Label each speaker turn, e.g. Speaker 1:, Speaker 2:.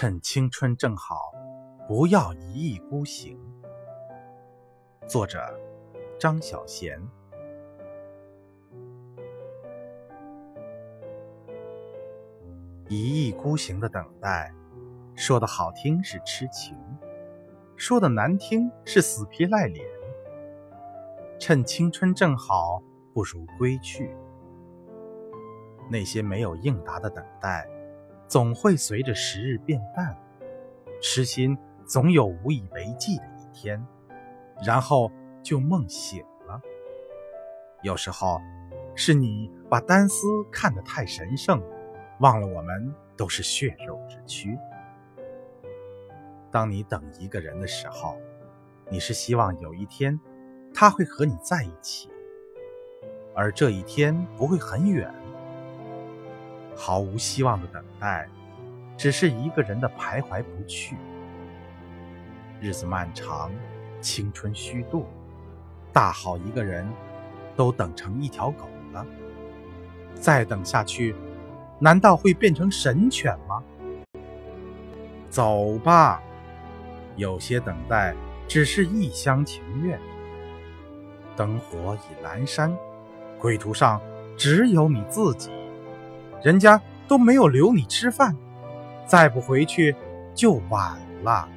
Speaker 1: 趁青春正好，不要一意孤行。作者：张小娴。一意孤行的等待，说的好听是痴情，说的难听是死皮赖脸。趁青春正好，不如归去。那些没有应答的等待。总会随着时日变淡，痴心总有无以为继的一天，然后就梦醒了。有时候，是你把单丝看得太神圣，忘了我们都是血肉之躯。当你等一个人的时候，你是希望有一天他会和你在一起，而这一天不会很远。毫无希望的等待，只是一个人的徘徊不去。日子漫长，青春虚度，大好一个人，都等成一条狗了。再等下去，难道会变成神犬吗？走吧，有些等待只是一厢情愿。灯火已阑珊，归途上只有你自己。人家都没有留你吃饭，再不回去就晚了。